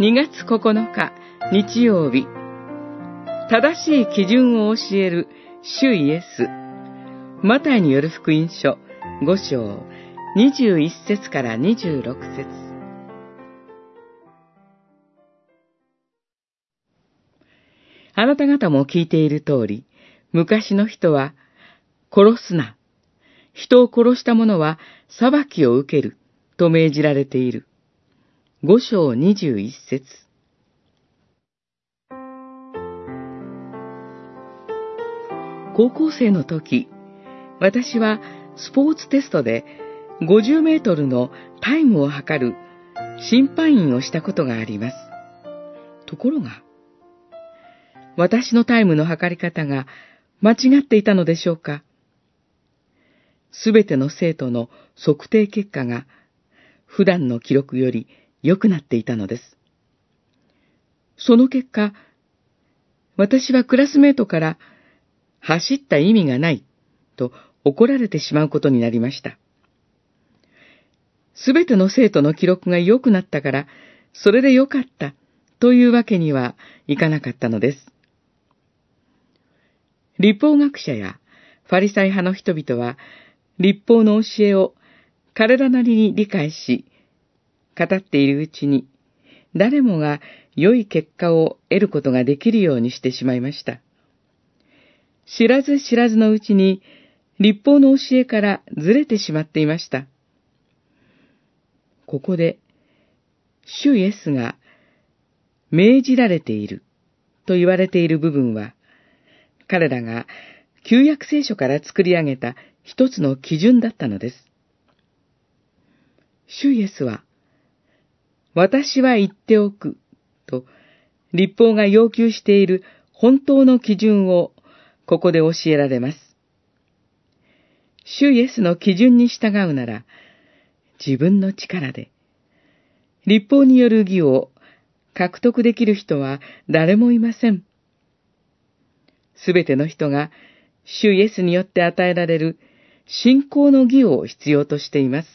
2月9日日曜日正しい基準を教える主イエスマタイによる福音書5章21節から26節あなた方も聞いている通り、昔の人は、殺すな。人を殺した者は裁きを受ける。と命じられている。五章二十一節高校生の時、私はスポーツテストで50メートルのタイムを測る審判員をしたことがあります。ところが、私のタイムの測り方が間違っていたのでしょうかすべての生徒の測定結果が普段の記録より良くなっていたのです。その結果、私はクラスメートから走った意味がないと怒られてしまうことになりました。すべての生徒の記録が良くなったから、それで良かったというわけにはいかなかったのです。立法学者やファリサイ派の人々は、立法の教えを彼らなりに理解し、語っているうちに、誰もが良い結果を得ることができるようにしてしまいました。知らず知らずのうちに、立法の教えからずれてしまっていました。ここで、主イエスが命じられていると言われている部分は、彼らが旧約聖書から作り上げた一つの基準だったのです。主イエスは、私は言っておく、と、立法が要求している本当の基準をここで教えられます。主イエスの基準に従うなら、自分の力で、立法による義を獲得できる人は誰もいません。すべての人が主イエスによって与えられる信仰の義を必要としています。